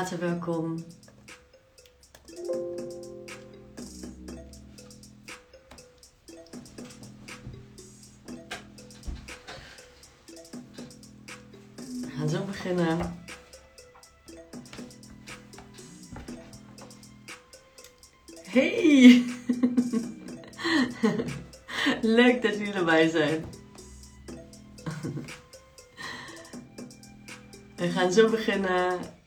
Welkom. We gaan zo beginnen. Hey! Leuk dat jullie erbij zijn. We gaan zo beginnen.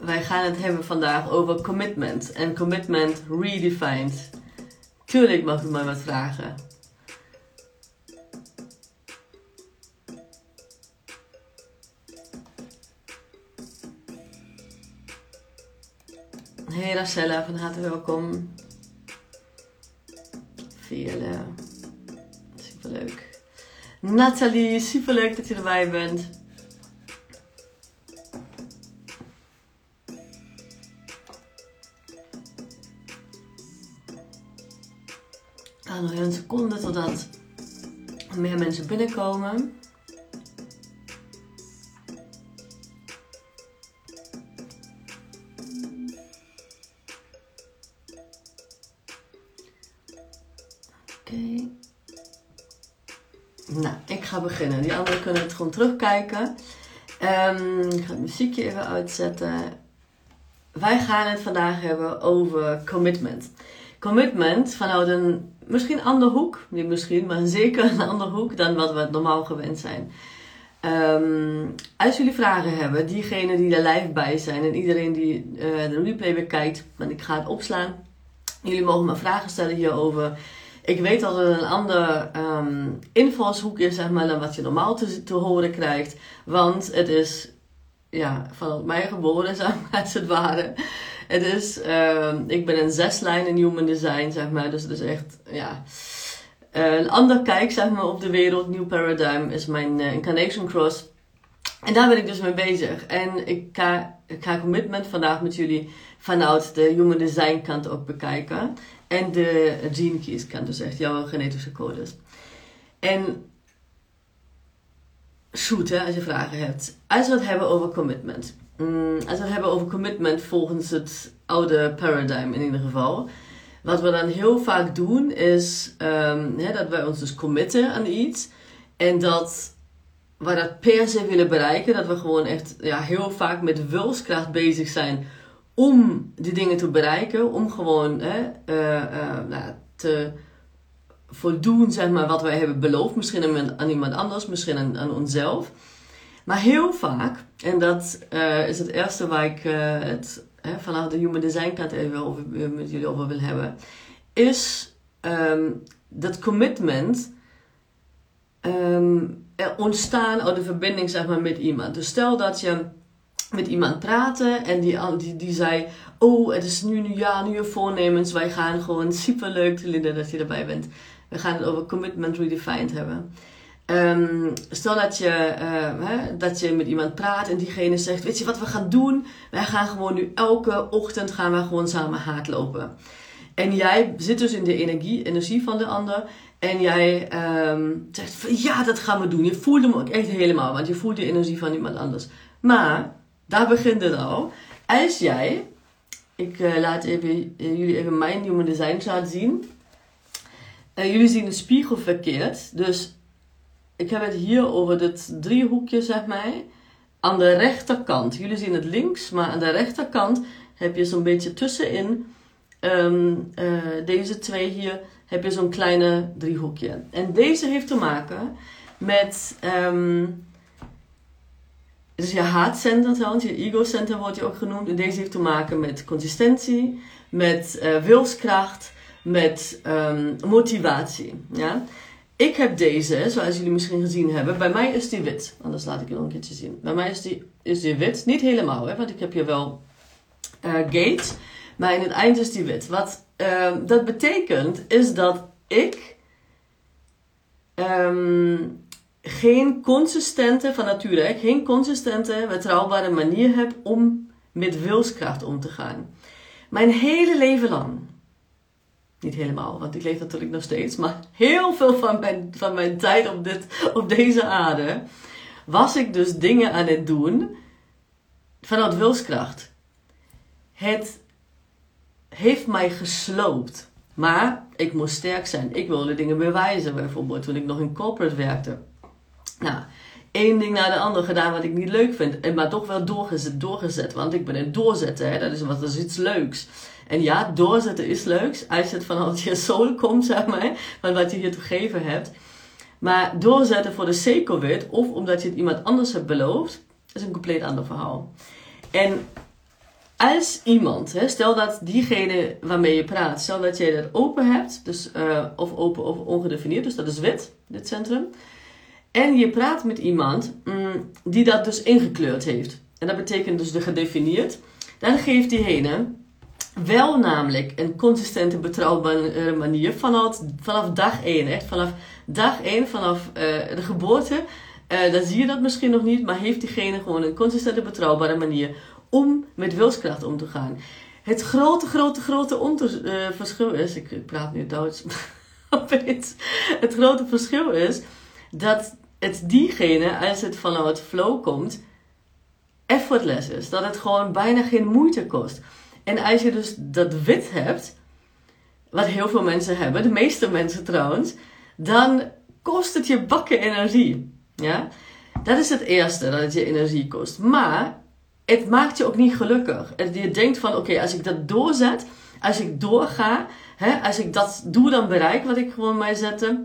Wij gaan het hebben vandaag over commitment. En commitment redefined. Tuurlijk mag u mij wat vragen. Hey Racella, van harte welkom. Vele. Superleuk. Nathalie, superleuk dat je erbij bent. Nog een seconde totdat meer mensen binnenkomen. Oké. Nou, ik ga beginnen. Die anderen kunnen het gewoon terugkijken. Ehm, ik ga het muziekje even uitzetten. Wij gaan het vandaag hebben over commitment. Commitment vanuit een misschien andere hoek, niet misschien, maar zeker een andere hoek dan wat we normaal gewend zijn. Ehm, als jullie vragen hebben, diegenen die er live bij zijn en iedereen die uh, de replay bekijkt, want ik ga het opslaan. Jullie mogen me vragen stellen hierover. Ik weet dat het een andere um, invalshoek is, zeg maar, dan wat je normaal te, te horen krijgt. Want het is ja, van mij geboren, zeg maar, als het ware. Het is, uh, ik ben een zeslijn in human design, zeg maar. Dus het is echt, ja, een ander kijk, zeg maar, op de wereld. New Paradigm is mijn Incarnation Cross. En daar ben ik dus mee bezig. En ik ga, ik ga commitment vandaag met jullie vanuit de human design kant ook bekijken. En de gene keys kant, dus echt jouw genetische codes. En shoot, als je vragen hebt. Als we het hebben over commitment. Mm, als we hebben over commitment volgens het oude paradigm in ieder geval. Wat we dan heel vaak doen is hè, dat wij ons dus committen aan iets. En dat we dat per se willen bereiken. Dat we gewoon echt ja, heel vaak met wilskracht bezig zijn om die dingen te bereiken. Om gewoon uh, uh, nou, te voldoen zeg maar, wat wij hebben beloofd. Misschien aan, iemand anders, misschien aan onszelf. Maar heel vaak, en dat uh, is het eerste waar ik uh, het hè, vanuit de human design kant even over, met jullie over wil hebben, is um, dat commitment um, ontstaan uit de verbinding zeg maar, met iemand. Dus stel dat je met iemand praatte en die, die, die zei: Oh, het is nu ja, nu je voornemens. Wij gaan gewoon superleuk, Linda, dat je erbij bent. We gaan het over commitment redefined hebben. Um, stel dat je, uh, hè, dat je met iemand praat en diegene zegt: Weet je wat we gaan doen? Wij gaan gewoon nu elke ochtend gaan we gewoon samen hardlopen. En jij zit dus in de energie, energie van de ander. En jij um, zegt: Ja, dat gaan we doen. Je voelt hem ook echt helemaal, want je voelt de energie van iemand anders. Maar daar begint het al. Als jij, ik uh, laat even, uh, jullie even mijn human design chart zien. Jullie zien de spiegel verkeerd. Dus ik heb het hier over dit driehoekje, zeg maar. Aan de rechterkant. Jullie zien het links, maar aan de rechterkant heb je zo'n beetje tussenin. Um, deze twee hier heb je zo'n kleine driehoekje. En deze heeft te maken met. Is je haatcenter trouwens, je ego-center wordt je ook genoemd. En deze heeft te maken met consistentie, met uh, wilskracht, met um, motivatie. Ja? Ik heb deze, zoals jullie misschien gezien hebben. Bij mij is die wit. Anders laat ik je nog een keertje zien. Bij mij is die, is die wit. Niet helemaal, hè, want ik heb hier wel uh, gate. Maar in het eind is die wit. Wat uh, dat betekent, is dat ik um, geen consistente, van nature, hè, geen consistente, betrouwbare manier heb om met wilskracht om te gaan. Mijn hele leven lang niet helemaal, want ik leef natuurlijk nog steeds, maar heel veel van mijn, van mijn tijd op, dit, op deze aarde was ik dus dingen aan het doen vanuit wilskracht. Het heeft mij gesloopt. Maar ik moest sterk zijn. Ik wilde dingen bewijzen, bijvoorbeeld toen ik nog in corporate werkte. Nou, één ding na de ander gedaan wat ik niet leuk vind. Maar toch wel doorgezet, doorgezet. Want ik ben een doorzetten. Hè? Dat, is, wat, dat is iets leuks. En ja, doorzetten is leuk. Als het vanuit je soul komt, zeg maar. Van wat je hier te geven hebt. Maar doorzetten voor de sake of omdat je het iemand anders hebt beloofd. is een compleet ander verhaal. En als iemand, hè, stel dat diegene waarmee je praat, stel dat jij dat open hebt, dus, uh, of open of ongedefinieerd, dus dat is wit, dit centrum. En je praat met iemand mm, die dat dus ingekleurd heeft. En dat betekent dus de gedefinieerd. Dan geeft diegene wel namelijk een consistente, betrouwbare manier vanaf, vanaf dag 1. Echt vanaf dag 1, vanaf uh, de geboorte. Uh, dan zie je dat misschien nog niet, maar heeft diegene gewoon een consistente, betrouwbare manier om met wilskracht om te gaan. Het grote, grote, grote uh, verschil is, ik praat nu Duits, het grote verschil is dat het diegene, als het vanuit flow komt, effortless is. Dat het gewoon bijna geen moeite kost. En als je dus dat wit hebt, wat heel veel mensen hebben, de meeste mensen trouwens, dan kost het je bakken energie. Ja? Dat is het eerste, dat het je energie kost. Maar het maakt je ook niet gelukkig. Je denkt van, oké, als ik dat doorzet, als ik doorga, hè, als ik dat doe, dan bereik wat ik gewoon mij zette,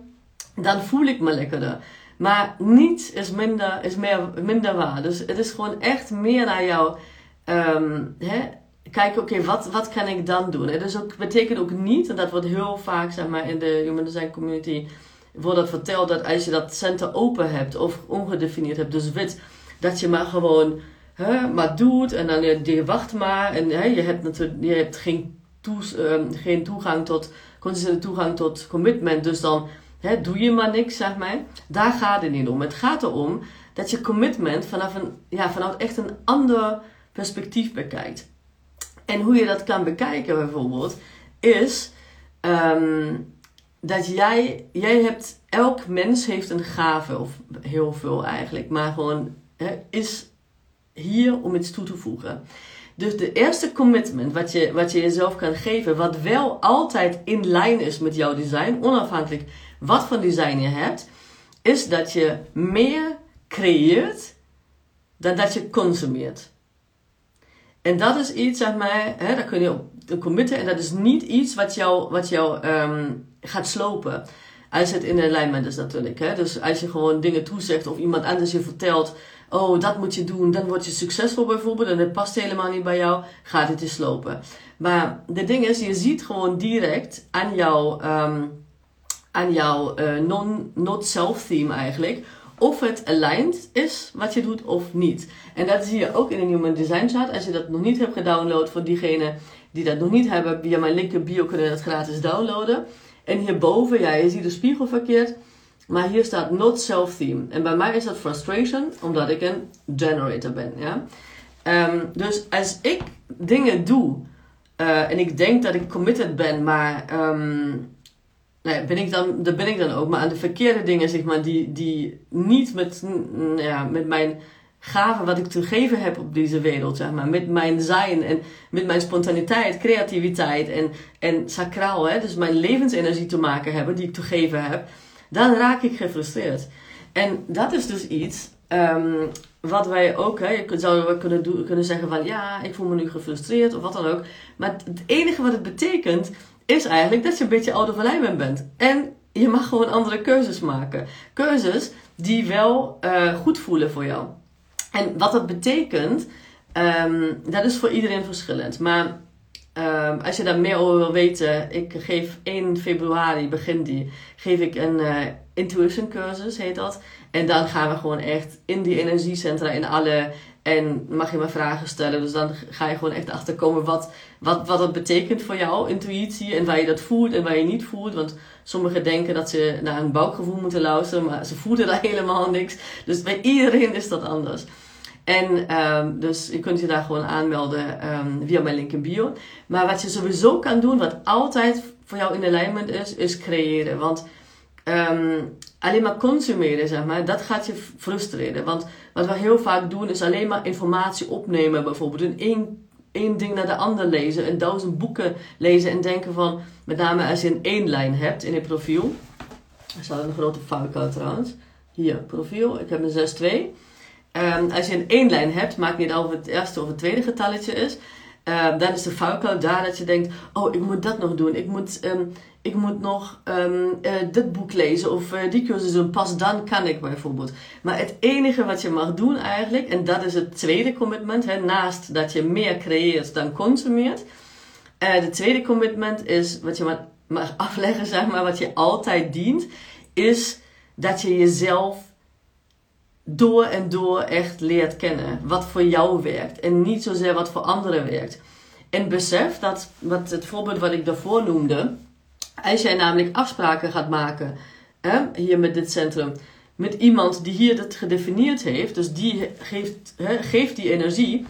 dan voel ik me lekkerder. Maar niets is minder, is meer, minder waar. Dus het is gewoon echt meer naar jou. Um, hè, kijken, oké, wat, wat kan ik dan doen? Dus ook, betekent ook niet, en dat wordt heel vaak zeg maar, in de human design community, wordt dat verteld dat als je dat center open hebt of ongedefinieerd hebt, dus wit, dat je maar gewoon hè, maar doet en dan je, wacht maar en hè, je hebt natuurlijk je hebt geen, toes, um, geen toegang tot, consistente toegang tot commitment, dus dan hè, doe je maar niks, zeg maar. Daar gaat het niet om. Het gaat erom dat je commitment vanaf, een, ja, vanaf echt een ander perspectief bekijkt. En hoe je dat kan bekijken bijvoorbeeld, is um, dat jij, jij hebt, elk mens heeft een gave, of heel veel eigenlijk, maar gewoon is hier om iets toe te voegen. Dus de eerste commitment wat je, wat je jezelf kan geven, wat wel altijd in lijn is met jouw design, onafhankelijk wat voor design je hebt, is dat je meer creëert dan dat je consumeert. En dat is iets, zeg maar, hè, daar kun je op committen. En dat is niet iets wat jou, wat jou um, gaat slopen. Als het in alignment is natuurlijk. Hè. Dus als je gewoon dingen toezegt of iemand anders je vertelt... Oh, dat moet je doen, dan word je succesvol bijvoorbeeld. En het past helemaal niet bij jou, gaat het je slopen. Maar de ding is, je ziet gewoon direct aan jouw, um, aan jouw uh, non-self-theme eigenlijk of het aligned is wat je doet of niet. En dat zie je ook in de Human Design Chart. Als je dat nog niet hebt gedownload voor diegenen die dat nog niet hebben, via mijn link in bio kunnen dat gratis downloaden. En hierboven, ja, je ziet de spiegel verkeerd. Maar hier staat not self-theme. En bij mij is dat frustration, omdat ik een generator ben. Ja? Um, dus als ik dingen doe uh, en ik denk dat ik committed ben, maar um, nou ben ik dan, daar ben ik dan ook. Maar aan de verkeerde dingen, zeg maar, die, die niet met, ja, met mijn gaven wat ik te geven heb op deze wereld, zeg maar. Met mijn zijn en met mijn spontaniteit, creativiteit en, en sacraal, hè, dus mijn levensenergie te maken hebben, die ik te geven heb. Dan raak ik gefrustreerd. En dat is dus iets um, wat wij ook, hè, je zou kunnen, doen, kunnen zeggen van ja, ik voel me nu gefrustreerd of wat dan ook. Maar het enige wat het betekent is eigenlijk dat je een beetje of alignment bent. En je mag gewoon andere keuzes maken. Keuzes die wel uh, goed voelen voor jou. En wat dat betekent, um, dat is voor iedereen verschillend. Maar um, als je daar meer over wil weten, ik geef 1 februari, begin die, geef ik een uh, intuition cursus, heet dat. En dan gaan we gewoon echt in die energiecentra, in alle en mag je me vragen stellen. Dus dan ga je gewoon echt achterkomen wat, wat, wat dat betekent voor jou, intuïtie. En waar je dat voelt en waar je niet voelt. Want sommigen denken dat ze naar een buikgevoel moeten luisteren. Maar ze voelen daar helemaal niks. Dus bij iedereen is dat anders. En um, dus je kunt je daar gewoon aanmelden um, via mijn link in bio. Maar wat je sowieso kan doen, wat altijd voor jou in alignment is, is creëren. Want ehm, alleen maar consumeren, zeg maar, dat gaat je frustreren. Want wat we heel vaak doen is alleen maar informatie opnemen, bijvoorbeeld in één, ding naar de ander lezen, en duizend boeken lezen en denken van, met name als je een één lijn hebt in je profiel. Er staat een grote fout trouwens. Hier, profiel, ik heb een 6-2. Um, als je een één lijn hebt, maakt niet uit of het eerste of het tweede getalletje is. Uh, dan is de valkuil daar dat je denkt: Oh, ik moet dat nog doen. Ik moet, ik moet nog um, uh, dit boek lezen of uh, die cursus doen. Pas dan kan ik bijvoorbeeld. Maar het enige wat je mag doen eigenlijk, en dat is het tweede commitment, hè, naast dat je meer creëert dan consumeert. de tweede commitment is wat je mag, mag afleggen, zeg maar, wat je altijd dient, is dat je jezelf door en door echt leert kennen. Wat voor jou werkt. En niet zozeer wat voor anderen werkt. En besef dat, wat het voorbeeld wat ik daarvoor noemde. Als jij namelijk afspraken gaat maken, hè, hier met dit centrum, met iemand die hier dat gedefinieerd heeft, dus die geeft, hè, geeft die energie.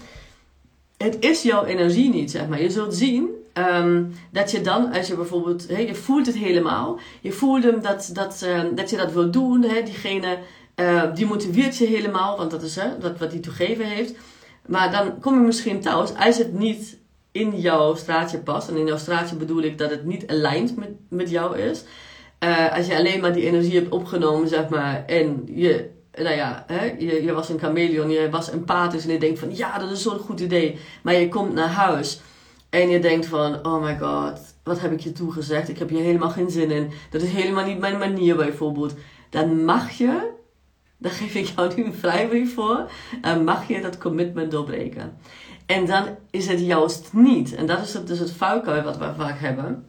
Het is jouw energie niet, zeg maar. Je zult zien ehm, dat je dan, als je bijvoorbeeld, hè, je voelt het helemaal, je voelt hem dat, dat, ehm, dat je dat wil doen, hè, diegene uh, die motiveert je helemaal, want dat is hè, dat wat hij toegeven heeft. Maar dan kom je misschien thuis, als het niet in jouw straatje past. En in jouw straatje bedoel ik dat het niet aligned met, met jou is. Uh, als je alleen maar die energie hebt opgenomen, zeg maar, en je, nou ja, hè, je, je was een chameleon, je was empathisch en je denkt van, ja, dat is zo'n goed idee. Maar je komt naar huis en je denkt van, oh my god, wat heb ik je toegezegd? Ik heb hier helemaal geen zin in. Dat is helemaal niet mijn manier bijvoorbeeld. Dan mag je daar geef ik jou nu een vrijbrief voor. Mag je dat commitment doorbreken. En dan is het juist niet. En dat is dus het wat we vaak hebben.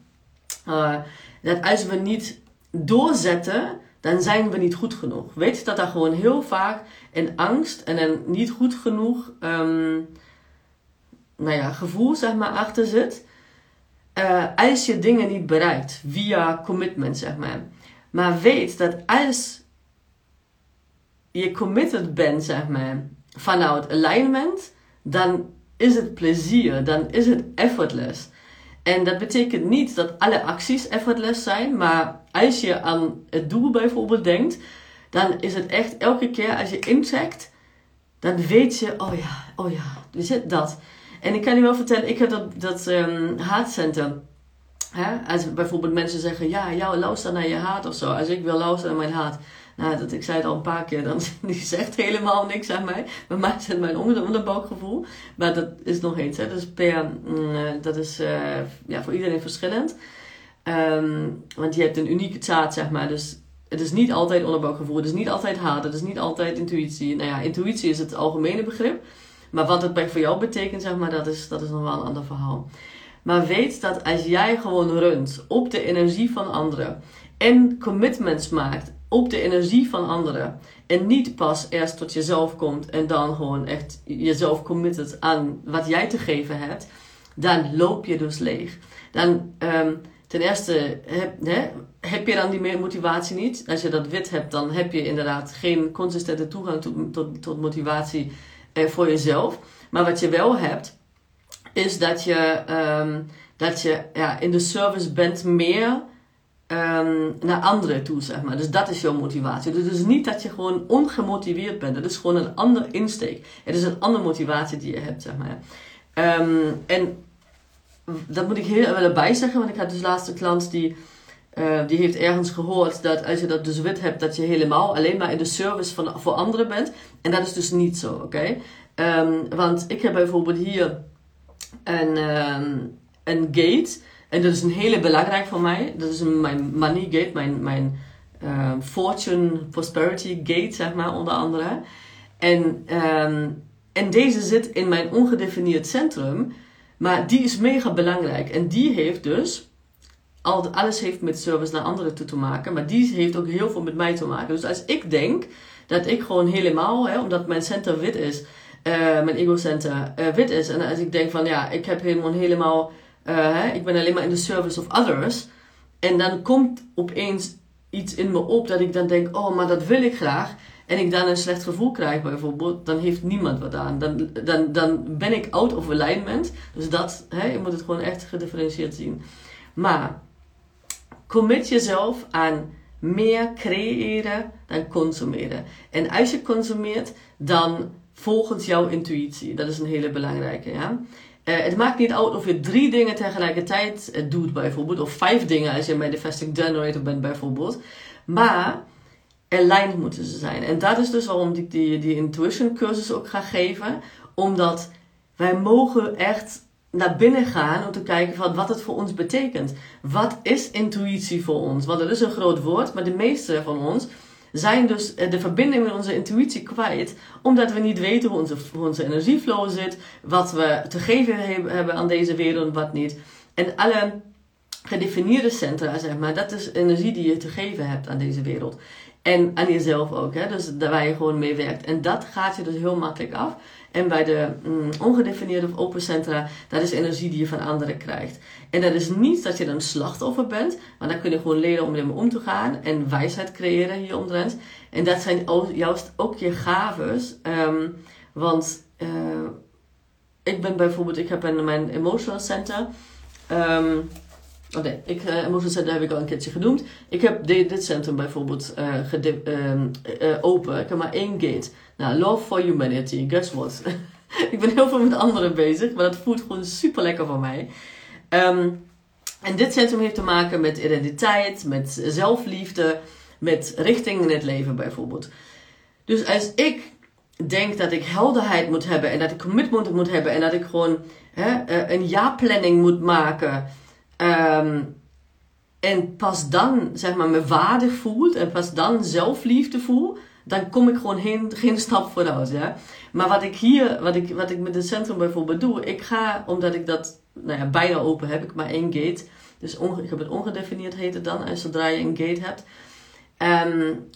Uh, dat als we niet doorzetten, dan zijn we niet goed genoeg. Weet dat daar gewoon heel vaak een angst en een niet goed genoeg um, nou ja, gevoel zeg maar, achter zit. Uh, als je dingen niet bereikt via commitment, zeg maar. Maar weet dat als je committed bent, zeg maar, vanuit alignment, dan is het plezier, dan is het effortless. En dat betekent niet dat alle acties effortless zijn, maar als je aan het doel bijvoorbeeld denkt, dan is het echt elke keer als je incheckt, dan weet je, oh ja, oh ja, je, dat. En ik kan je wel vertellen, ik heb dat, dat um, haatcentrum. Hè? Als bijvoorbeeld mensen zeggen, ja, jou luister naar je haat of zo. Als ik wil luisteren naar mijn haat, nou, dat, ik zei het al een paar keer, dan, die zegt helemaal niks aan mij. Bij mij zit mijn onder, onderbuikgevoel. Maar dat is nog eens, hè. Dat is, per, mm, eh, dat is uh, ja, voor iedereen verschillend. Um, want je hebt een unieke zaad, zeg maar. Dus het is niet altijd onderbuikgevoel. Het is niet altijd haat. Het is niet altijd intuïtie. Nou ja, intuïtie is het algemene begrip. Maar wat het bij voor jou betekent, zeg maar, dat is, dat is nog wel een ander verhaal. Maar weet dat als jij gewoon runt op de energie van anderen en commitments maakt op de energie van anderen. En niet pas eerst tot jezelf komt en dan gewoon echt jezelf committed aan wat jij te geven hebt. Dan loop je dus leeg. Dan um, ten eerste heb, je dan die motivatie niet. Als je dat wit hebt, dan heb je inderdaad geen consistente toegang tot, tot, motivatie eh, voor jezelf. Maar wat je wel hebt, is dat je, um, dat je ja, in de service bent meer um, naar anderen toe, zeg maar. Dus dat is jouw motivatie. Dus het is niet dat je gewoon ongemotiveerd bent. Het is gewoon een andere insteek. Het is een andere motivatie die je hebt, zeg maar. Um, en dat moet ik heel wel erbij zeggen, want ik had dus laatste klant die, uh, die heeft ergens gehoord dat als je dat dus wit hebt, dat je helemaal alleen maar in de service van, voor anderen bent. En dat is dus niet zo, oké? Um, want ik heb bijvoorbeeld hier een, een gate. En dat is een hele belangrijk voor mij. Dat is mijn money gate, mijn, mijn uh, fortune prosperity gate, zeg maar, onder andere. En, um, en deze zit in mijn ongedefinieerd centrum. Maar die is mega belangrijk. En die heeft dus, al, alles heeft met service naar anderen te maken. Maar die heeft ook heel veel met mij te maken. Dus als ik denk dat ik gewoon helemaal, hè, omdat mijn center wit is, uh, mijn ego center uh, wit is. En als ik denk van ja, ik heb helemaal helemaal uh, ik ben alleen maar in de service of others. En dan komt opeens iets in me op dat ik dan denk, oh, maar dat wil ik graag. En ik dan een slecht gevoel krijg bijvoorbeeld, dan heeft niemand wat aan. Dan, dan, dan ben ik out of alignment. Dus dat, hè, je moet het gewoon echt gedifferentieerd zien. Maar commit jezelf aan meer creëren dan consumeren. En als je consumeert, dan volgens jouw intuïtie. Dat is een hele belangrijke. Ja? Uh, het maakt niet uit of je drie dingen tegelijkertijd uh, doet, bijvoorbeeld, of vijf dingen als je een manifesting generator bent, bijvoorbeeld. Maar aligned moeten ze zijn. En dat is dus waarom ik die, die intuition cursus ook ga geven. Omdat wij mogen echt naar binnen gaan om te kijken van wat het voor ons betekent. Wat is intuïtie voor ons? Want dat is een groot woord, maar de meeste van ons zijn dus eh, de verbinding met onze intuïtie kwijt, omdat we niet weten hoe onze, hoe onze energieflow zit, wat we te geven hebben aan deze wereld en wat niet. En alle gedefinieerde centra, zeg maar, dat is energie die je te geven hebt aan deze wereld. En aan jezelf ook, hè? dus daar waar je gewoon mee werkt. En dat gaat je dus heel makkelijk af. En bij de mm, ongedefinieerde of open centra, dat is energie die je van anderen krijgt. En dat is niet dat je dan slachtoffer bent, maar dan kun je gewoon leren om ermee om te gaan en wijsheid creëren hier omtrent. En dat zijn juist ook je gaves. Um, want uh, ik ben bijvoorbeeld, ik heb in mijn emotional center. Um, Nee, ik, uh, emotional center heb ik al een keertje genoemd. Ik heb dit, centrum bijvoorbeeld uh, open. Ik heb maar één gate. Nou, Love for Humanity, guess what? ik ben heel veel met anderen bezig, maar dat voelt gewoon super lekker voor mij. Um, en dit centrum heeft te maken met identiteit, met zelfliefde, met richting in het leven bijvoorbeeld. Dus als ik denk dat ik helderheid moet hebben en dat ik commitment moet hebben en dat ik gewoon hè, een jaarplanning moet maken. Um, en pas dan zeg maar me waardig voelt en pas dan zelfliefde voel, dan kom ik gewoon geen, geen stap vooruit. Ja? Maar wat ik hier, wat ik, wat ik met het centrum bijvoorbeeld doe, ik ga, omdat ik dat nou ja, bijna open heb, ik maar één gate. Dus ik heb het ongedefinieerd heet het dan, en zodra je een gate hebt. Um,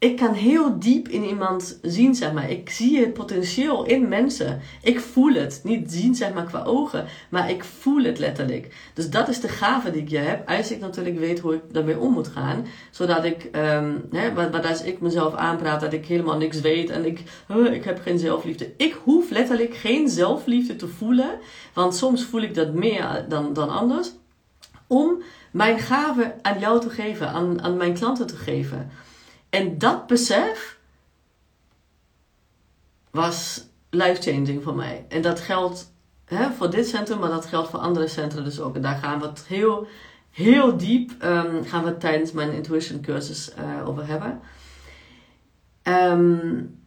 ik kan heel diep in iemand zien, zeg maar. Ik zie het potentieel in mensen. Ik voel het. Niet zien, zeg maar, qua ogen. Maar ik voel het letterlijk. Dus dat is de gave die ik je heb. Als ik natuurlijk weet hoe ik daarmee om moet gaan. Zodat ik, um, hè, wat, als ik mezelf aanpraat dat ik helemaal niks weet. En ik, ik heb geen zelfliefde. Ik hoef letterlijk geen zelfliefde te voelen. Want soms voel ik dat meer dan, dan anders. Om mijn gave aan jou te geven. Aan, aan mijn klanten te geven. En dat besef was life-changing voor mij. En dat geldt hè, voor dit centrum, maar dat geldt voor andere centra dus ook. En daar gaan we het heel, heel diep um, gaan we tijdens mijn intuition cursus uh, over hebben. Um,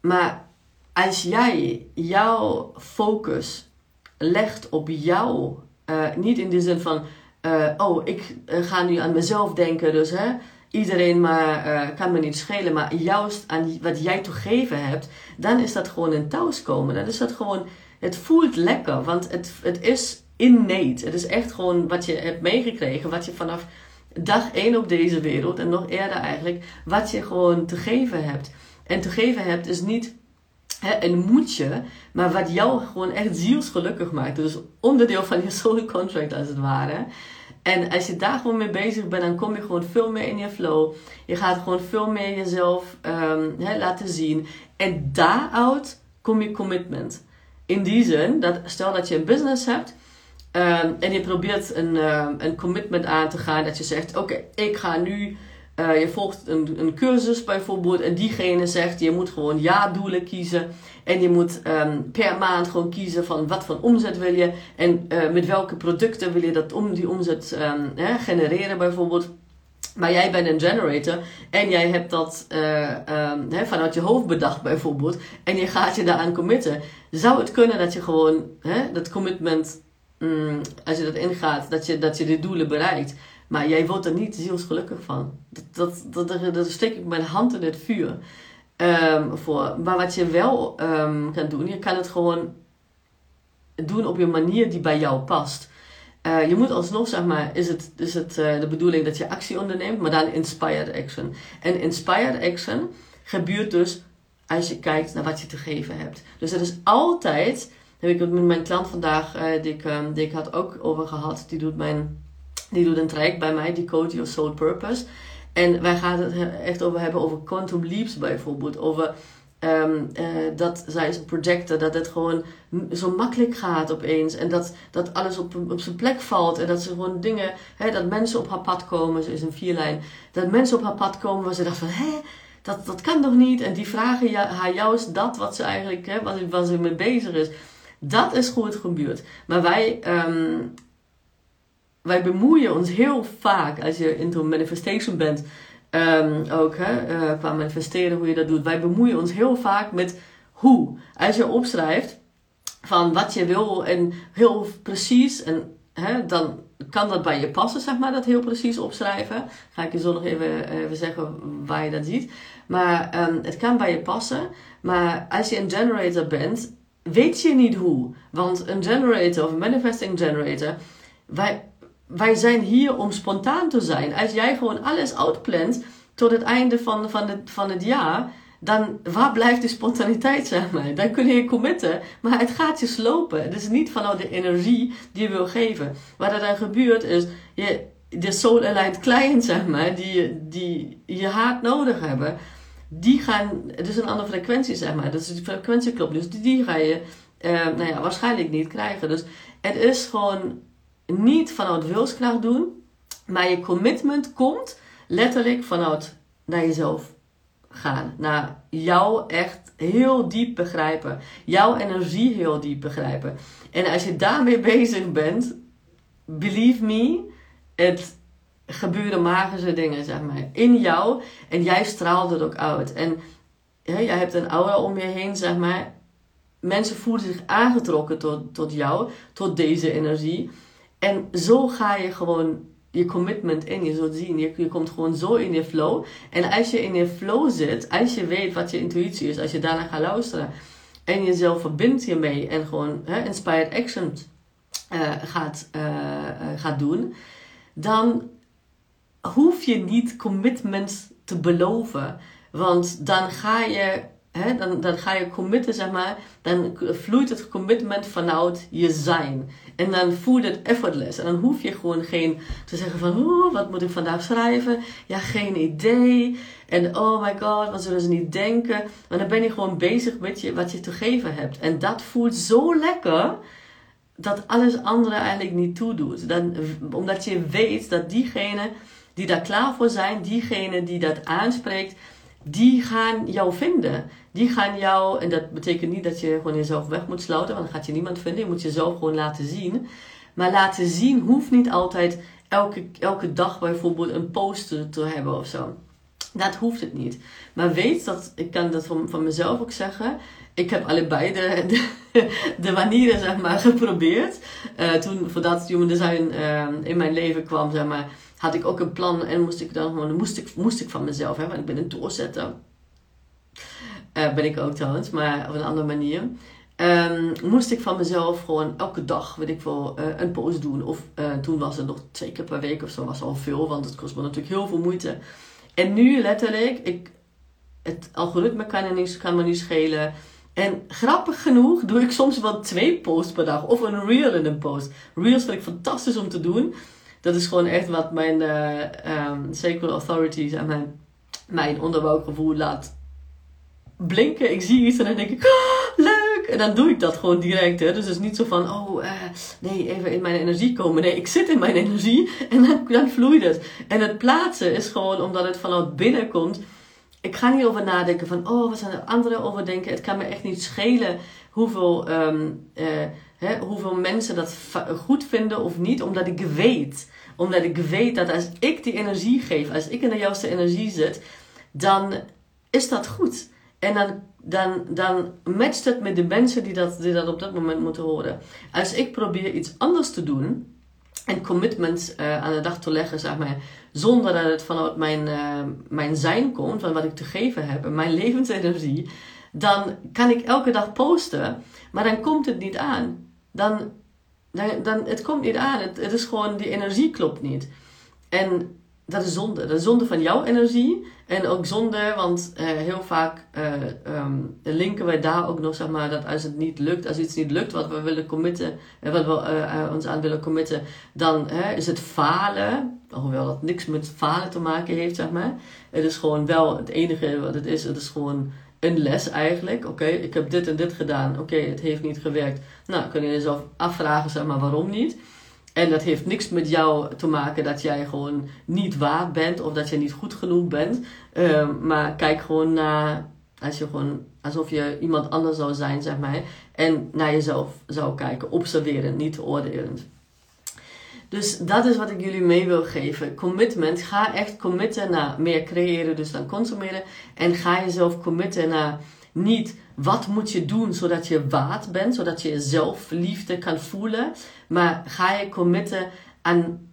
maar als jij jouw focus legt op jou, uh, niet in de zin van, uh, oh, ik ga nu aan mezelf denken, dus hè iedereen maar uh, kan me niet schelen, maar juist aan wat jij te geven hebt, dan is dat gewoon een thuiskomen. Dan is dat gewoon, het voelt lekker, want het, het is innate. Het is echt gewoon wat je hebt meegekregen, wat je vanaf dag één op deze wereld en nog eerder eigenlijk, wat je gewoon te geven hebt. En te geven hebt is niet hè, een moedje, maar wat jou gewoon echt zielsgelukkig maakt. Dus onderdeel van je soul contract als het ware. En als je daar gewoon mee bezig bent, dan kom je gewoon veel meer in je flow. Je gaat gewoon veel meer jezelf um, laten zien. En daaruit kom je commitment. In die zin, dat stel dat je een business hebt um, en je probeert een, um, een commitment aan te gaan. Dat je zegt, oké, ik ga nu uh, je volgt een, een cursus bijvoorbeeld en diegene zegt je moet gewoon ja-doelen kiezen. En je moet um, per maand gewoon kiezen van wat voor omzet wil je en uh, met welke producten wil je dat om die omzet um, hè, genereren bijvoorbeeld. Maar jij bent een generator en jij hebt dat um, hè, vanuit je hoofd bedacht bijvoorbeeld en je gaat je daaraan committen. Zou het kunnen dat je gewoon dat commitment, mm, als je dat ingaat, dat je, dat je de doelen bereikt. Maar jij wordt er niet zielsgelukkig van. Dat, dat, dat, dat steek ik mijn hand in het vuur um, voor. Maar wat je wel um, kan doen, je kan het gewoon doen op je manier die bij jou past. Uh, je moet alsnog, zeg maar, is het, is het uh, de bedoeling dat je actie onderneemt, maar dan inspired action. En inspired action gebeurt dus als je kijkt naar wat je te geven hebt. Dus het is altijd, heb ik het met mijn klant vandaag, uh, die, ik, um, die ik had ook over gehad, die doet mijn die doet een traject bij mij, die Code Your Soul Purpose. En wij gaan het echt over hebben over quantum leaps bijvoorbeeld. Over ehm, eh, dat zij ze projecten, dat het gewoon zo makkelijk gaat opeens. En dat, dat alles op, op zijn plek valt. En dat ze gewoon dingen, hè, dat mensen op haar pad komen, ze is een vierlijn, dat mensen op haar pad komen waar ze dacht van, hé, dat, dat kan toch niet? En die vragen haar juist dat wat ze eigenlijk, hè, waar ze mee bezig is. Dat is goed gebeurd. Maar wij, ehm, wij bemoeien ons heel vaak, als je into manifestation bent, um, ook hè, uh, qua manifesteren, hoe je dat doet. Wij bemoeien ons heel vaak met hoe. Als je opschrijft van wat je wil en heel precies, en hè, dan kan dat bij je passen, zeg maar, dat heel precies opschrijven. Ga ik je zo nog even, zeggen waar je dat ziet. Maar um, het kan bij je passen. Maar als je een generator bent, weet je niet hoe. Want een generator of een manifesting generator, wij, wij zijn hier om spontaan te zijn. Als jij gewoon alles uitplant tot het einde van, van, het, van het jaar, dan waar blijft die spontaniteit, zeg maar? Dan kun je committen, maar het gaat je slopen. Het is niet vanuit de energie die je wil geven. Wat er dan gebeurt is, je, de soul-aligned clients, zeg maar, die, die je hart nodig hebben, die gaan, het is een andere frequentie, zeg maar. Dus die frequentie klopt, dus die, ga je uh, nou ja, waarschijnlijk niet krijgen. Dus het is gewoon niet vanuit wilskracht doen, maar je commitment komt letterlijk vanuit naar jezelf gaan. Naar jou echt heel diep begrijpen. Jouw energie heel diep begrijpen. En als je daarmee bezig bent, believe me, het gebeuren magische dingen, zeg maar. In jou. En jij straalt het ook uit. En hè, jij hebt een aura om je heen, zeg maar. Mensen voelen zich aangetrokken tot, tot jou, tot deze energie. En zo ga je gewoon je commitment in. Je zult zien, je, je komt gewoon zo in je flow. En als je in je flow zit, als je weet wat je intuïtie is, als je daarna gaat luisteren en jezelf verbindt hiermee en gewoon hè, inspired action uh, gaat, uh, gaat doen, dan hoef je niet commitment te beloven. Want dan ga je Dan, dan ga je committen, zeg maar. Dan vloeit het commitment vanuit je zijn. En dan voelt het effortless. En dan hoef je gewoon geen te zeggen van, wat moet ik vandaag schrijven? Ja, geen idee. En oh my god, wat zullen ze niet denken? Maar dan ben je gewoon bezig met je, wat je te geven hebt. En dat voelt zo lekker dat alles andere eigenlijk niet toedoet. Dan, omdat je weet dat diegene die daar klaar voor zijn, diegene die dat aanspreekt, die gaan jou vinden. Die gaan jou, en dat betekent niet dat je gewoon jezelf weg moet sluiten, want dan gaat je niemand vinden. Je moet jezelf gewoon laten zien. Maar laten zien hoeft niet altijd elke, elke dag bijvoorbeeld een poster te hebben of zo. Dat hoeft het niet. Maar weet dat, ik kan dat van, van mezelf ook zeggen. Ik heb allebei de, de, manieren zeg maar, geprobeerd. Uh, toen, voordat Human Design uh, in mijn leven kwam, zeg maar, had ik ook een plan en moest ik dan gewoon, moest ik, moest ik van mezelf, hè, want ik ben een doorzetter. Uh, ben ik ook trouwens, maar op een andere manier. Um, moest ik van mezelf gewoon elke dag, weet ik wel, uh, een post doen. Of uh, toen was het nog twee keer per week of zo, was al veel, want het kost me natuurlijk heel veel moeite. En nu letterlijk, ik, het algoritme kan, er niet, kan me niet schelen. En grappig genoeg doe ik soms wel twee posts per dag of een reel in een post. Reels vind ik fantastisch om te doen dat is gewoon echt wat mijn uh, um, sacred authorities en mijn, mijn onderbuikgevoel laat blinken. Ik zie iets en dan denk ik, oh, leuk! En dan doe ik dat gewoon direct. Hè? Dus het is niet zo van, oh, uh, nee, even in mijn energie komen. Nee, ik zit in mijn energie en dan, vloeit het. En het plaatsen is gewoon omdat het vanuit binnen komt. Ik ga niet over nadenken van, oh, wat zijn er anderen over denken. Het kan me echt niet schelen hoeveel... Um, uh, Hè, hoeveel mensen dat goed vinden of niet, omdat ik weet. Omdat ik weet dat als ik die energie geef, als ik in de juiste energie zit, dan is dat goed. En dan, dan, dan matcht het met de mensen die dat, die dat op dat moment moeten horen. Als ik probeer iets anders te doen en commitments uh, aan de dag te leggen, zeg maar, zonder dat het vanuit mijn, uh, mijn zijn komt, van wat ik te geven heb, mijn levensenergie, dan kan ik elke dag posten, maar dan komt het niet aan dan, dan, dan het komt niet aan. Het, het is gewoon, die energie klopt niet. En dat is zonde. Dat is zonde van jouw energie. En ook zonde, want uh, heel vaak uh, um, linken wij daar ook nog, zeg maar, dat als het niet lukt, als iets niet lukt wat we willen committen, uh, wat we ons aan willen committen, dan is het falen. Hoewel dat niks met falen te maken heeft, zeg maar. Het is gewoon wel het enige wat het is. Het is gewoon een les eigenlijk. Oké, ik heb dit en dit gedaan. Oké, het heeft niet gewerkt. Nou, kun je jezelf afvragen, zeg maar, waarom niet? En dat heeft niks met jou te maken dat jij gewoon niet waar bent of dat je niet goed genoeg bent. Ehm, maar kijk gewoon naar, als je gewoon, alsof je iemand anders zou zijn, zeg maar. En naar jezelf zou kijken, observeren, niet oordelend. Dus dat is wat ik jullie mee wil geven. Commitment. Ga echt committen naar meer creëren, dus dan consumeren. En ga jezelf committen naar niet wat moet je doen zodat je waard bent, zodat je zelfliefde kan voelen. Maar ga je committen aan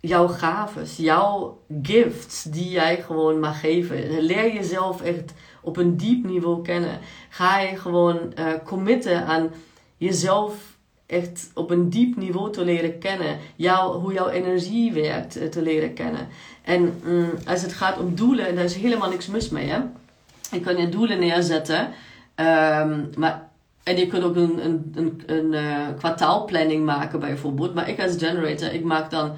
jouw gaves, jouw gifts die jij gewoon mag geven. Leer jezelf echt op een diep niveau kennen. Ga je gewoon uh, committen aan jezelf echt op een diep niveau te leren kennen. Jou, hoe jouw energie werkt eh, te leren kennen. En mm, als het gaat om doelen, en daar is helemaal niks mis mee. Hè? Je kan je doelen neerzetten. Um, maar, en je kunt ook een, een, een, een uh, kwartaalplanning maken bijvoorbeeld. Maar ik als generator, ik maak dan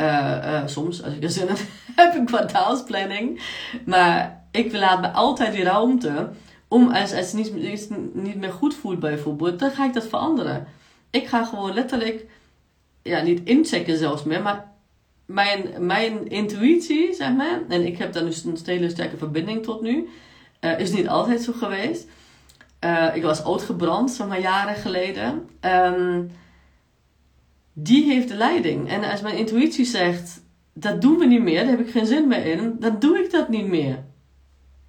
uh, soms, als ik er zin in heb, een kwartaalsplanning. Maar ik laat me altijd die ruimte om als, als het niet, niet meer goed voelt bijvoorbeeld, dan ga ik dat veranderen ik ga gewoon letterlijk, ja, niet inchecken zelfs meer, maar mijn, mijn intuïtie, zeg maar, en ik heb daar dus een hele sterke verbinding tot nu, uh, is niet altijd zo geweest. Uh, ik was oudgebrand, zeg maar, jaren geleden. Um, die heeft de leiding. En als mijn intuïtie zegt, dat doen we niet meer, daar heb ik geen zin meer in, dan doe ik dat niet meer.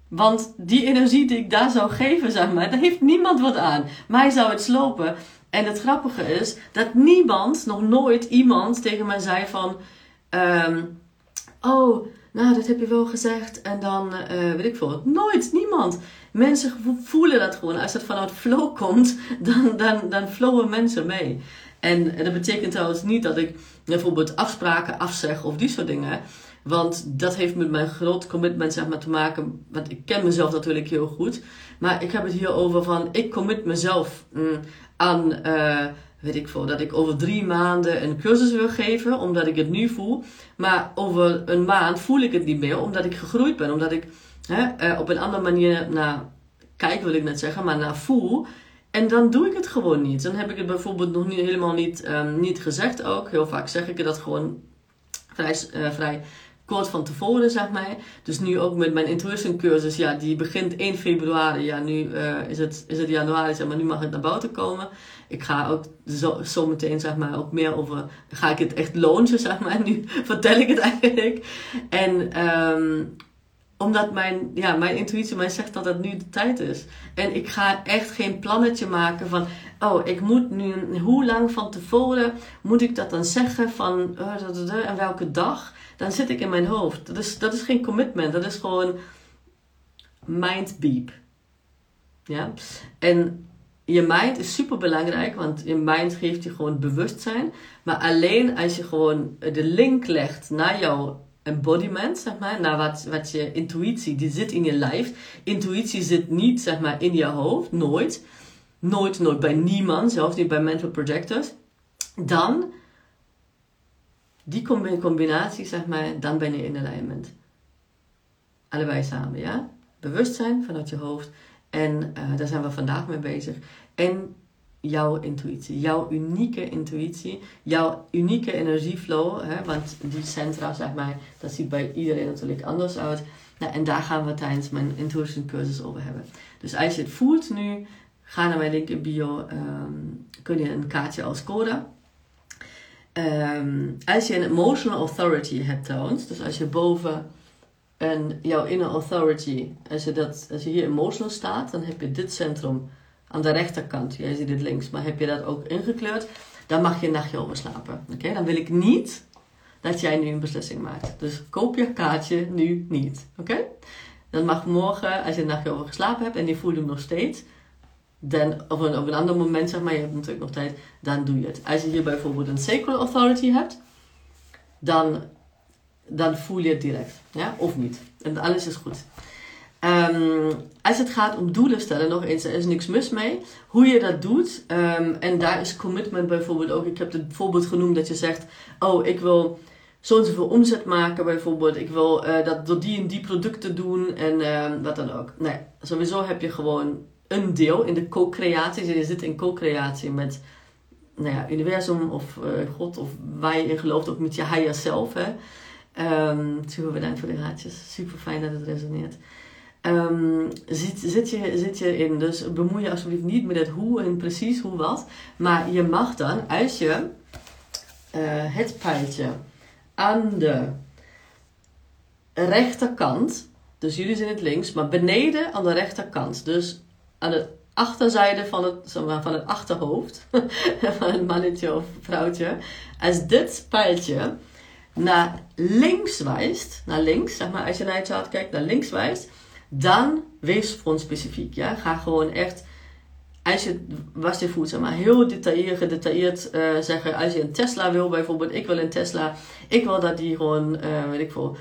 Want die energie die ik daar zou geven, zeg maar, daar heeft niemand wat aan. Mij zou het slopen. En het grappige is dat niemand, nog nooit iemand tegen mij zei van... Um, oh, nou dat heb je wel gezegd en dan uh, weet ik veel. Nooit, niemand. Mensen voelen dat gewoon. Als het vanuit flow komt, dan, dan, dan flowen mensen mee. En dat betekent trouwens niet dat ik bijvoorbeeld afspraken afzeg of die soort dingen. Want dat heeft met mijn groot commitment zeg maar, te maken. Want ik ken mezelf natuurlijk heel goed. Maar ik heb het hier over van ik commit mezelf mm, aan, uh, weet ik veel, dat ik over drie maanden een cursus wil geven, omdat ik het nu voel. Maar over een maand voel ik het niet meer, omdat ik gegroeid ben, omdat ik hè, uh, op een andere manier naar kijk, wil ik net zeggen, maar naar voel. En dan doe ik het gewoon niet. Dan heb ik het bijvoorbeeld nog helemaal niet, um, niet gezegd ook. Heel vaak zeg ik dat gewoon vrij, uh, vrij kort van tevoren, zeg maar. Dus nu ook met mijn intuition cursus, ja, die begint 1 februari. Ja, nu uh, is, het, is het januari, zeg maar, nu mag het naar buiten komen. Ik ga ook zo, zo meteen, zeg maar, ook meer over, ga ik het echt launchen, zeg maar. Nu vertel ik het eigenlijk. En um, omdat mijn, ja, mijn intuïtie mij zegt dat het nu de tijd is. En ik ga echt geen plannetje maken van, oh, ik moet nu, hoe lang van tevoren moet ik dat dan zeggen van, uh, en welke dag? dan zit ik in mijn hoofd. Dat is, dat is geen commitment, dat is gewoon mind beep. Ja? En je mind is super belangrijk, want je mind geeft je gewoon bewustzijn. Maar alleen als je gewoon de link legt naar jouw embodiment, zeg maar, naar wat, wat je intuïtie, die zit in je lijf. Intuïtie zit niet, zeg maar, in je hoofd, nooit. Nooit, nooit bij niemand, zelfs niet bij mental projectors. Dan die combinatie, zeg maar, dan ben je in alignment. Allebei samen, ja? Bewustzijn vanuit je hoofd. En uh, daar zijn we vandaag mee bezig. En jouw intuïtie, jouw unieke intuïtie, jouw unieke energieflow. Hè? Want die centra, zeg maar, dat ziet bij iedereen natuurlijk anders uit. Nou, en daar gaan we tijdens mijn intuition cursus over hebben. Dus als je het voelt nu, ga naar mijn link in bio. Um, kun je een kaartje als code Um, als je een emotional authority hebt trouwens, dus als je boven een, jouw inner authority, als je, dat, als je hier emotional staat, dan heb je dit centrum aan de rechterkant. Jij ziet het links, maar heb je dat ook ingekleurd, dan mag je een nachtje overslapen. Oké, dan wil ik niet dat jij nu een beslissing maakt. Dus koop je kaartje nu niet. Oké? Dan mag morgen, als je een nachtje over geslapen hebt en je voelt hem nog steeds, dan, of een, op een ander moment, zeg maar, je hebt natuurlijk nog tijd, dan doe je het. Als je hier bijvoorbeeld een sacral authority hebt, dan, dan voel je het direct. Ja? Of niet. En alles is goed. Um, als het gaat om doelen stellen, nog eens, er is niks mis mee. Hoe je dat doet, um, en daar is commitment bijvoorbeeld ook. Ik heb het voorbeeld genoemd dat je zegt: Oh, ik wil zo en zoveel omzet maken bijvoorbeeld. Ik wil uh, dat door die en die producten doen en uh, wat dan ook. Nee, sowieso heb je gewoon een deel in de co-creatie. Je zit in co-creatie met nou ja, universum of uh, God of waar je in gelooft, ook met je higher self. Hè. Super bedankt voor de raadjes. Super fijn dat het resoneert. Um, zit, zit, je, zit je in. Dus bemoei je alsjeblieft niet met het hoe en precies hoe wat. Maar je mag dan, als je uh, het pijltje aan de rechterkant, dus jullie zijn het links, maar beneden aan de rechterkant, dus aan de achterzijde van het, van het achterhoofd, van het mannetje of vrouwtje, als dit pijltje naar links wijst, naar links, zeg maar, als je naar je chart kijkt, naar links wijst, dan wees specifiek. Ja? Ga gewoon echt, als je was je voelt, zeg maar, heel detailleerd, gedetailleerd uh, zeggen. Als je een Tesla wil, bijvoorbeeld, ik wil een Tesla, ik wil dat die gewoon, uh, weet ik veel,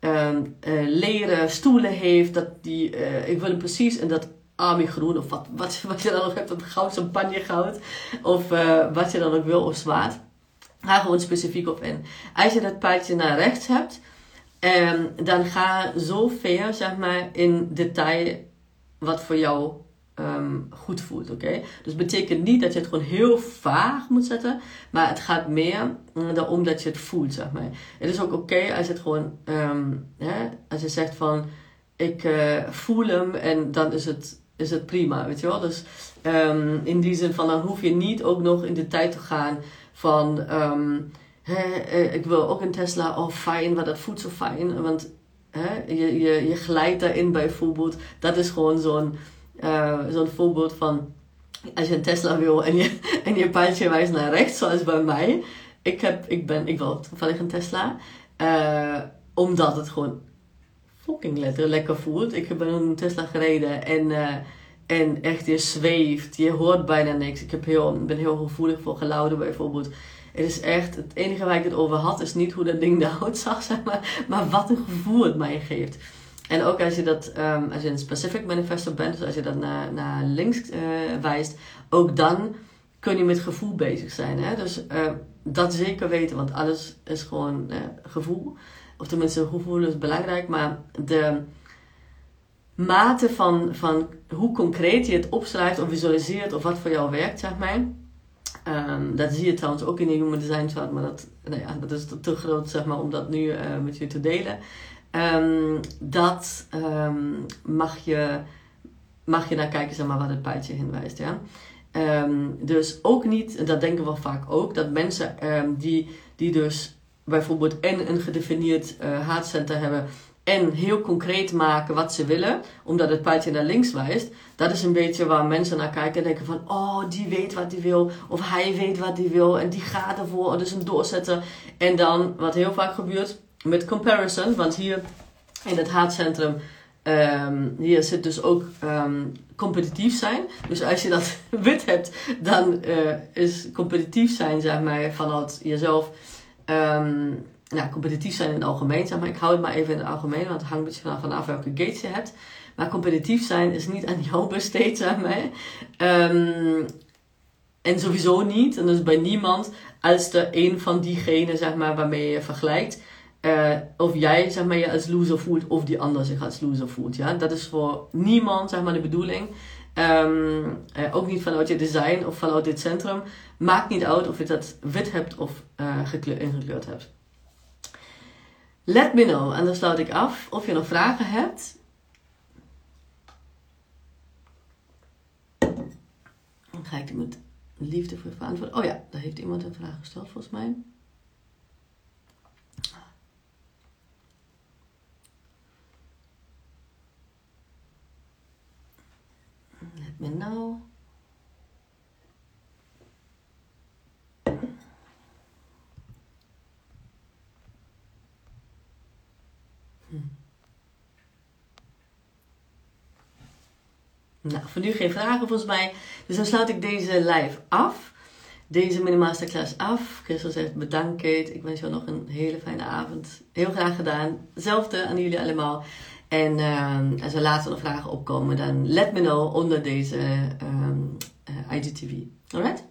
um, leren stoelen heeft. Dat die, ik wil hem precies en dat army groen of wat, wat, wat je dan nog hebt, dat goud, champagne goud. Of wat je dan ook wil, of zwaard. Ga gewoon specifiek op in. Als je dat paardje naar rechts hebt, um, dan ga zo ver, zeg maar, in detail wat voor jou um, goed voelt, oké? Dus betekent niet dat je het gewoon heel vaag moet zetten, maar het gaat meer daarom dat je het voelt, zeg maar. Het is ook oké als je het gewoon, um, hè, als je zegt van, ik uh, voel hem en dan is het, is het prima, weet je wel? Dus in die zin van, dan hoef je niet ook nog in de tijd te gaan van um, ik wil ook een Tesla, oh fijn, maar dat voelt zo fijn. Want je, je, je glijdt daarin bijvoorbeeld. Dat is gewoon zo'n uh, zo'n voorbeeld van als je een Tesla wil en je, en je pijltje wijst naar rechts, zoals bij mij. Ik, heb, ik, ben, ik wil toevallig een Tesla. Uh, omdat het gewoon fucking lekker, lekker voelt. Ik ben een Tesla gereden en, en echt je zweeft. Je hoort bijna niks. Ik heb heel, ben heel gevoelig voor geluiden bijvoorbeeld. Het is echt, het enige waar ik het over had, is niet hoe dat ding eruit zag, zeg maar, maar wat een gevoel het mij geeft. En ook als je dat, um, als je een specific manifesto bent, dus als je dat naar, naar links uh, wijst, ook dan kun je met gevoel bezig zijn. Hè? Dus uh, dat zeker weten, want alles is gewoon uh, gevoel. Of tenminste, gevoel is belangrijk, maar de mate van, van hoe concreet je het opschrijft of visualiseert of wat voor jou werkt, zeg maar Um, dat zie je trouwens ook in de Human Design Chart, maar dat, nou ja, dat is te, groot zeg maar, om dat nu uh, met je te delen. Um, dat um, mag, je, mag je naar kijken zeg maar, waar het paadje heen wijst. Ja? dus ook niet, dat denken we vaak ook, dat mensen die, die dus bijvoorbeeld en een gedefinieerd uh, haatcenter hebben en heel concreet maken wat ze willen, omdat het paadje naar links wijst. Dat is een beetje waar mensen naar kijken en denken van, oh, die weet wat hij wil, of hij weet wat hij wil, en die gaat ervoor, dus een doorzetten. En dan, wat heel vaak gebeurt, met comparison, want hier in het haatcentrum, um, hier zit dus ook um, competitief zijn. Dus als je dat wit hebt, dan uh, is competitief zijn, zeg maar, vanuit jezelf... Um, nou, competitief zijn in het algemeen, zeg maar. Ik hou het maar even in het algemeen, want het hangt een beetje vanaf welke gates je hebt. Maar competitief zijn is niet aan jou besteed, zeg maar. Um, en sowieso niet, en dus bij niemand, als de een van diegenen, zeg maar, waarmee je vergelijkt. Uh, of jij, zeg maar, je als loser voelt, of die ander zich als loser voelt. Ja? Dat is voor niemand, zeg maar, de bedoeling. Um, uh, ook niet vanuit je design of vanuit dit centrum. Maakt niet uit of je dat wit hebt of uh, ingekleurd hebt. Let me know. En dan sluit ik af. Of je nog vragen hebt. Ga ik met liefde voor beantwoorden. Oh ja, daar heeft iemand een vraag gesteld volgens mij. Let me know. Nou, voor nu geen vragen volgens mij. Dus dan sluit ik deze live af. Deze mini masterclass af. Christel zegt bedankt Kate. Ik wens jou nog een hele fijne avond. Heel graag gedaan. Hetzelfde aan jullie allemaal. En uh, als er later nog vragen opkomen, dan let me know onder deze um, uh, IGTV. Alright?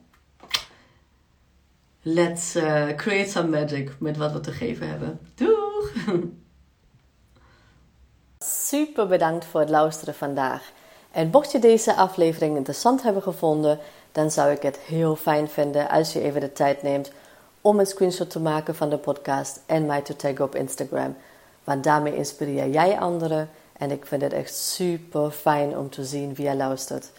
let's uh, create some magic met wat we te geven hebben. Doeg! Super bedankt voor het luisteren vandaag. En mocht je deze aflevering interessant hebben gevonden, dan zou ik het heel fijn vinden als je even de tijd neemt om een screenshot te maken van de podcast en mij te taggen op Instagram. Want daarmee inspireer jij anderen en ik vind het echt super fijn om te zien wie je luistert.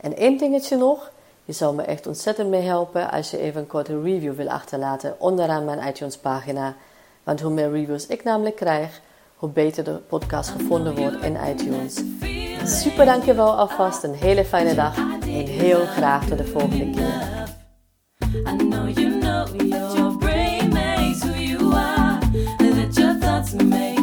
En één dingetje nog. Je zou me echt ontzettend mee helpen als je even een korte review wil achterlaten onderaan mijn iTunes pagina. Want hoe meer reviews ik namelijk krijg, hoe beter de podcast gevonden wordt in iTunes. Super dankjewel alvast, een hele fijne dag en heel graag tot de volgende keer. Make.